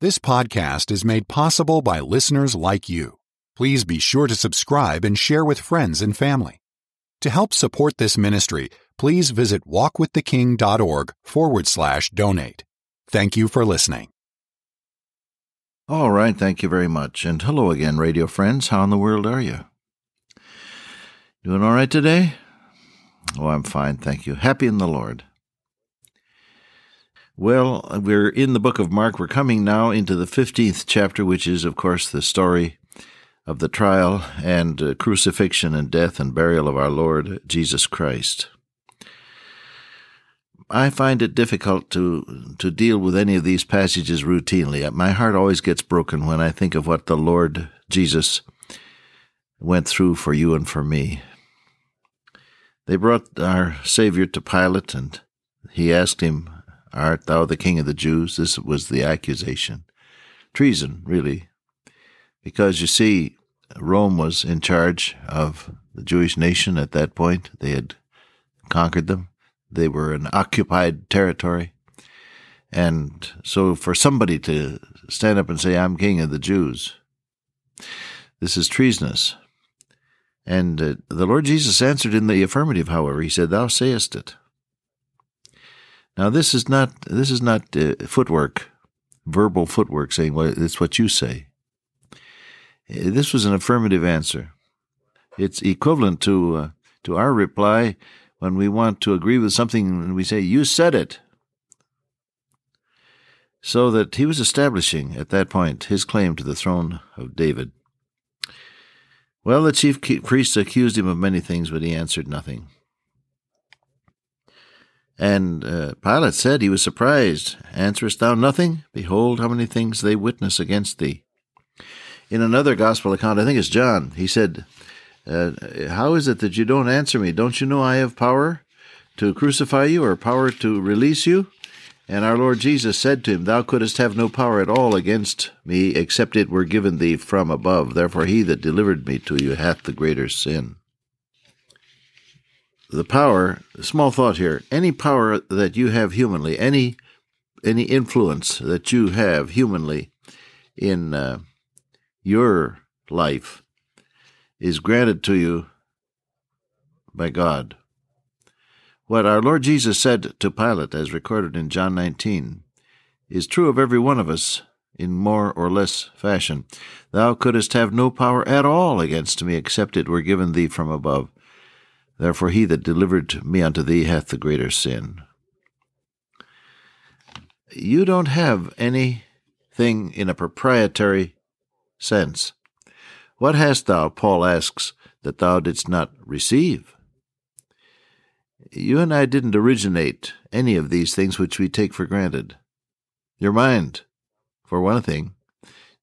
This podcast is made possible by listeners like you. Please be sure to subscribe and share with friends and family. To help support this ministry, please visit walkwiththeking.org forward slash donate. Thank you for listening. All right, thank you very much. And hello again, radio friends. How in the world are you? Doing all right today? Oh, I'm fine, thank you. Happy in the Lord. Well, we're in the book of Mark. We're coming now into the 15th chapter, which is, of course, the story of the trial and uh, crucifixion and death and burial of our Lord Jesus Christ. I find it difficult to to deal with any of these passages routinely. My heart always gets broken when I think of what the Lord Jesus went through for you and for me. They brought our Savior to Pilate, and he asked him, Art thou the king of the Jews? This was the accusation. Treason, really. Because you see, Rome was in charge of the Jewish nation at that point. They had conquered them. They were an occupied territory. And so for somebody to stand up and say, I'm king of the Jews, this is treasonous. And uh, the Lord Jesus answered in the affirmative, however. He said, Thou sayest it. Now, this is not, this is not uh, footwork, verbal footwork saying, well, it's what you say. This was an affirmative answer. It's equivalent to, uh, to our reply when we want to agree with something and we say, You said it. So that he was establishing at that point his claim to the throne of David. Well, the chief priests accused him of many things, but he answered nothing. And uh, Pilate said he was surprised. Answerest thou nothing? Behold, how many things they witness against thee. In another gospel account, I think it's John, he said, uh, How is it that you don't answer me? Don't you know I have power to crucify you or power to release you? And our Lord Jesus said to him, Thou couldst have no power at all against me, except it were given thee from above. Therefore he that delivered me to you hath the greater sin. The power, small thought here, any power that you have humanly, any any influence that you have humanly in uh, your life is granted to you by God. What our Lord Jesus said to Pilate, as recorded in John 19, is true of every one of us in more or less fashion. Thou couldst have no power at all against me, except it were given thee from above. Therefore he that delivered me unto thee hath the greater sin. You don't have anything in a proprietary sense. What hast thou, Paul asks, that thou didst not receive? You and I didn't originate any of these things which we take for granted. Your mind, for one thing,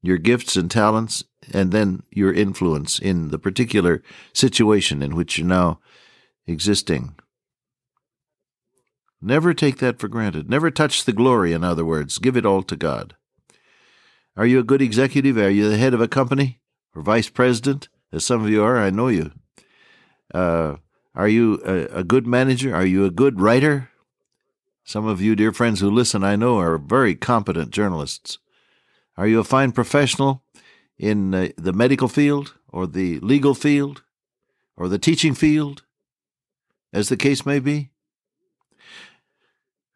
your gifts and talents, and then your influence in the particular situation in which you're now existing. Never take that for granted. Never touch the glory, in other words. Give it all to God. Are you a good executive? Are you the head of a company? or vice president, as some of you are. I know you. Uh, are you a, a good manager? Are you a good writer? Some of you, dear friends who listen, I know are very competent journalists. Are you a fine professional in uh, the medical field or the legal field or the teaching field, as the case may be?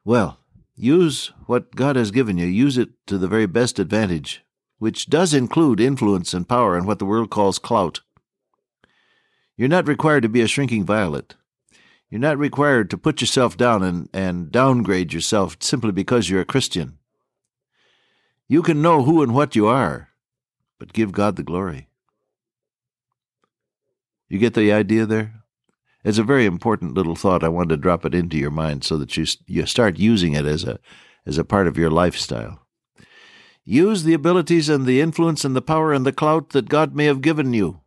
Well, use what God has given you, use it to the very best advantage which does include influence and power and what the world calls clout. You're not required to be a shrinking violet. You're not required to put yourself down and, and downgrade yourself simply because you're a Christian. You can know who and what you are, but give God the glory. You get the idea there? It's a very important little thought. I wanted to drop it into your mind so that you you start using it as a as a part of your lifestyle. Use the abilities and the influence and the power and the clout that God may have given you,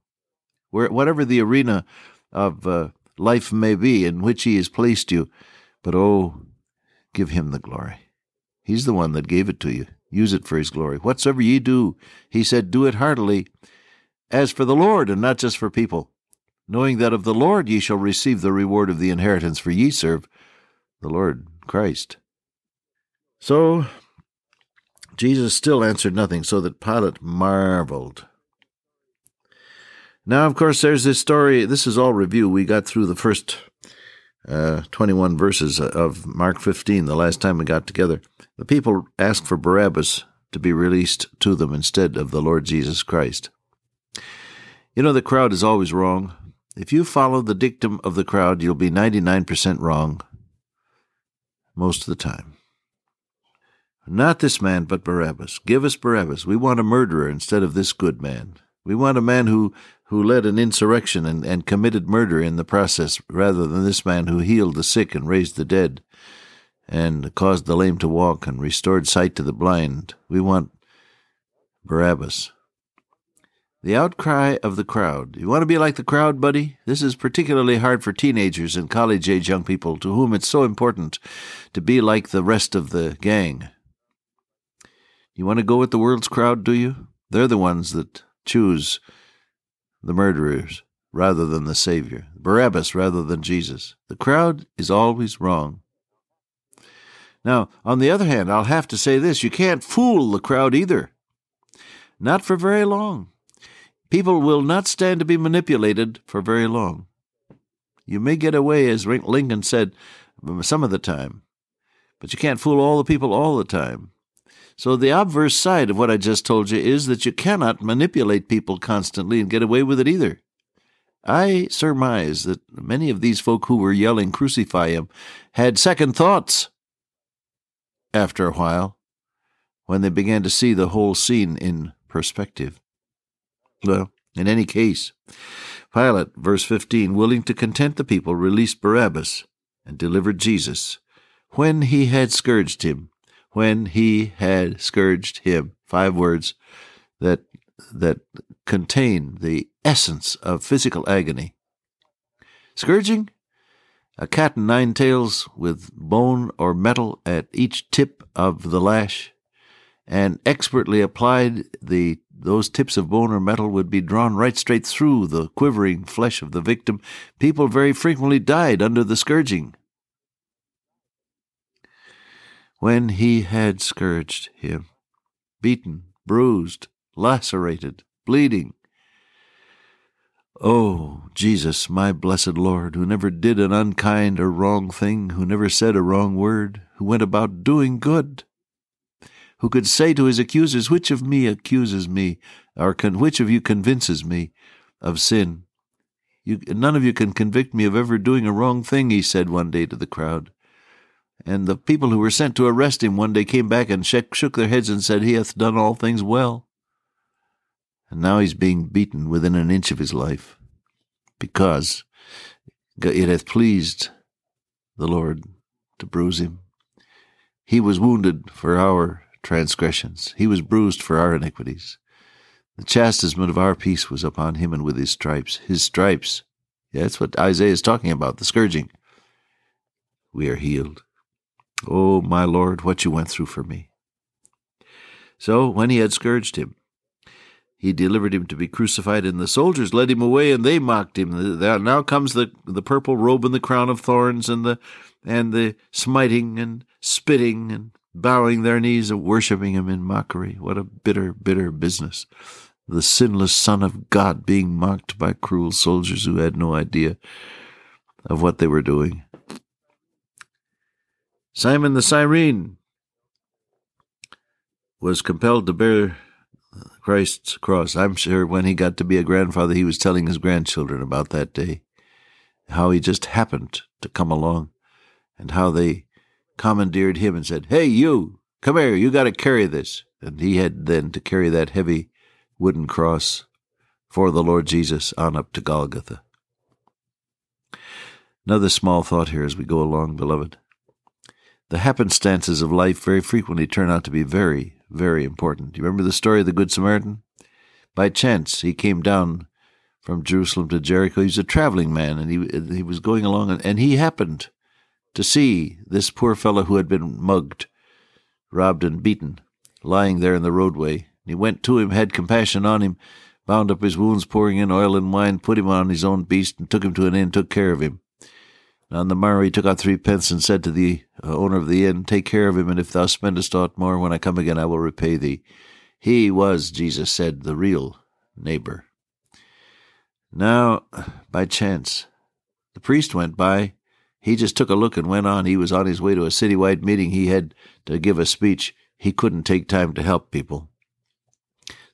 where, whatever the arena of uh, life may be in which He has placed you. But oh, give Him the glory. He's the one that gave it to you. Use it for His glory. Whatsoever ye do, He said, do it heartily, as for the Lord, and not just for people, knowing that of the Lord ye shall receive the reward of the inheritance, for ye serve the Lord Christ. So Jesus still answered nothing, so that Pilate marveled. Now, of course, there's this story. This is all review. We got through the first uh, 21 verses of Mark 15 the last time we got together. The people asked for Barabbas to be released to them instead of the Lord Jesus Christ. You know, the crowd is always wrong. If you follow the dictum of the crowd, you'll be 99% wrong most of the time. Not this man, but Barabbas. Give us Barabbas. We want a murderer instead of this good man. We want a man who, who led an insurrection and, and committed murder in the process, rather than this man who healed the sick and raised the dead and caused the lame to walk and restored sight to the blind. We want Barabbas. The outcry of the crowd. You want to be like the crowd, buddy? This is particularly hard for teenagers and college age young people to whom it's so important to be like the rest of the gang. You want to go with the world's crowd, do you? They're the ones that choose the murderers rather than the Savior, Barabbas rather than Jesus. The crowd is always wrong. Now, on the other hand, I'll have to say this you can't fool the crowd either. Not for very long. People will not stand to be manipulated for very long. You may get away, as Lincoln said, some of the time, but you can't fool all the people all the time. So, the obverse side of what I just told you is that you cannot manipulate people constantly and get away with it either. I surmise that many of these folk who were yelling, Crucify him, had second thoughts after a while when they began to see the whole scene in perspective. Well, in any case, Pilate, verse 15, willing to content the people, released Barabbas and delivered Jesus when he had scourged him. When he had scourged him. Five words that that contain the essence of physical agony. Scourging? A cat and nine tails with bone or metal at each tip of the lash, and expertly applied the those tips of bone or metal would be drawn right straight through the quivering flesh of the victim. People very frequently died under the scourging. When he had scourged him, beaten, bruised, lacerated, bleeding, Oh, Jesus, my blessed Lord, who never did an unkind or wrong thing, who never said a wrong word, who went about doing good, who could say to his accusers, Which of me accuses me, or con- which of you convinces me of sin? You, none of you can convict me of ever doing a wrong thing, he said one day to the crowd. And the people who were sent to arrest him one day came back and shook their heads and said, He hath done all things well. And now he's being beaten within an inch of his life, because it hath pleased the Lord to bruise him. He was wounded for our transgressions. He was bruised for our iniquities. The chastisement of our peace was upon him, and with his stripes, his stripes, yeah, that's what Isaiah is talking about, the scourging. We are healed. Oh, my Lord, what you went through for me. So, when he had scourged him, he delivered him to be crucified, and the soldiers led him away, and they mocked him. Now comes the the purple robe and the crown of thorns, and the and the smiting and spitting and bowing their knees and worshiping him in mockery. What a bitter, bitter business. The sinless Son of God being mocked by cruel soldiers who had no idea of what they were doing. Simon the Cyrene was compelled to bear Christ's cross. I'm sure when he got to be a grandfather, he was telling his grandchildren about that day, how he just happened to come along, and how they commandeered him and said, Hey, you, come here, you got to carry this. And he had then to carry that heavy wooden cross for the Lord Jesus on up to Golgotha. Another small thought here as we go along, beloved. The happenstances of life very frequently turn out to be very, very important. You remember the story of the Good Samaritan? By chance, he came down from Jerusalem to Jericho. He was a traveling man, and he he was going along, and, and he happened to see this poor fellow who had been mugged, robbed, and beaten, lying there in the roadway. He went to him, had compassion on him, bound up his wounds, pouring in oil and wine, put him on his own beast, and took him to an inn, took care of him. And on the morrow he took out three pence and said to the uh, owner of the inn, Take care of him, and if thou spendest aught more, when I come again I will repay thee. He was, Jesus said, the real neighbor. Now, by chance, the priest went by. He just took a look and went on. He was on his way to a citywide meeting. He had to give a speech. He couldn't take time to help people.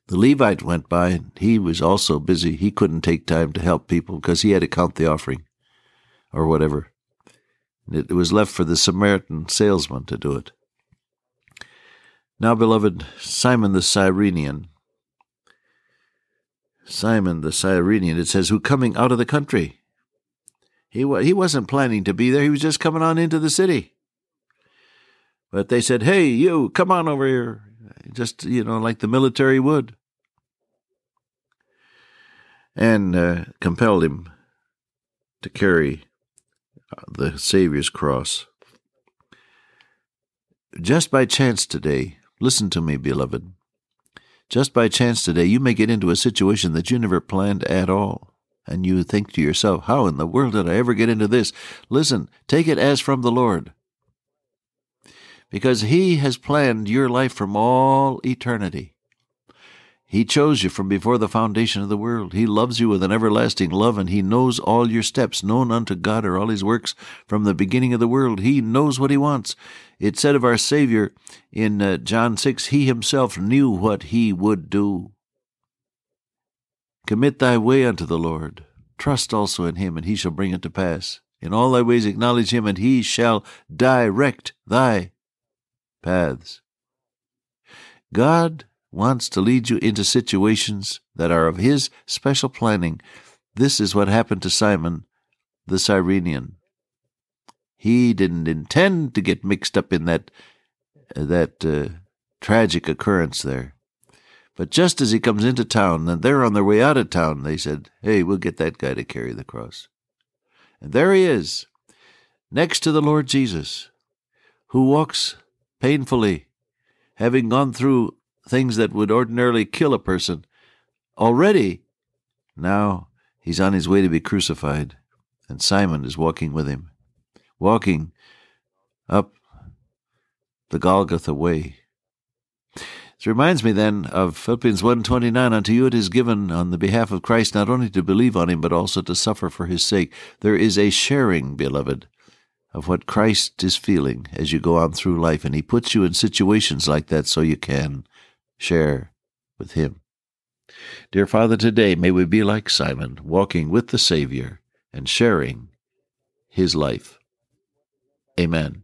The Levite went by. He was also busy. He couldn't take time to help people because he had to count the offering or whatever. It was left for the Samaritan salesman to do it. Now, beloved, Simon the Cyrenian, Simon the Cyrenian, it says, who coming out of the country. He, he wasn't planning to be there, he was just coming on into the city. But they said, hey, you, come on over here. Just, you know, like the military would. And uh, compelled him to carry the Savior's cross. Just by chance today, listen to me, beloved. Just by chance today, you may get into a situation that you never planned at all. And you think to yourself, how in the world did I ever get into this? Listen, take it as from the Lord. Because He has planned your life from all eternity. He chose you from before the foundation of the world. He loves you with an everlasting love, and He knows all your steps. Known unto God are all His works from the beginning of the world. He knows what He wants. It said of our Savior in uh, John 6, He Himself knew what He would do. Commit thy way unto the Lord. Trust also in Him, and He shall bring it to pass. In all thy ways acknowledge Him, and He shall direct thy paths. God wants to lead you into situations that are of His special planning. This is what happened to Simon the Cyrenian. He didn't intend to get mixed up in that that uh, tragic occurrence there. But just as he comes into town, and they're on their way out of town, they said, Hey, we'll get that guy to carry the cross. And there he is, next to the Lord Jesus, who walks painfully, having gone through things that would ordinarily kill a person. Already, now he's on his way to be crucified, and Simon is walking with him, walking up the Golgotha way. It reminds me then of Philippians 1.29, Unto you it is given on the behalf of Christ not only to believe on him, but also to suffer for his sake. There is a sharing, beloved, of what Christ is feeling as you go on through life, and he puts you in situations like that so you can share with Him. Dear Father, today may we be like Simon, walking with the Savior and sharing His life. Amen.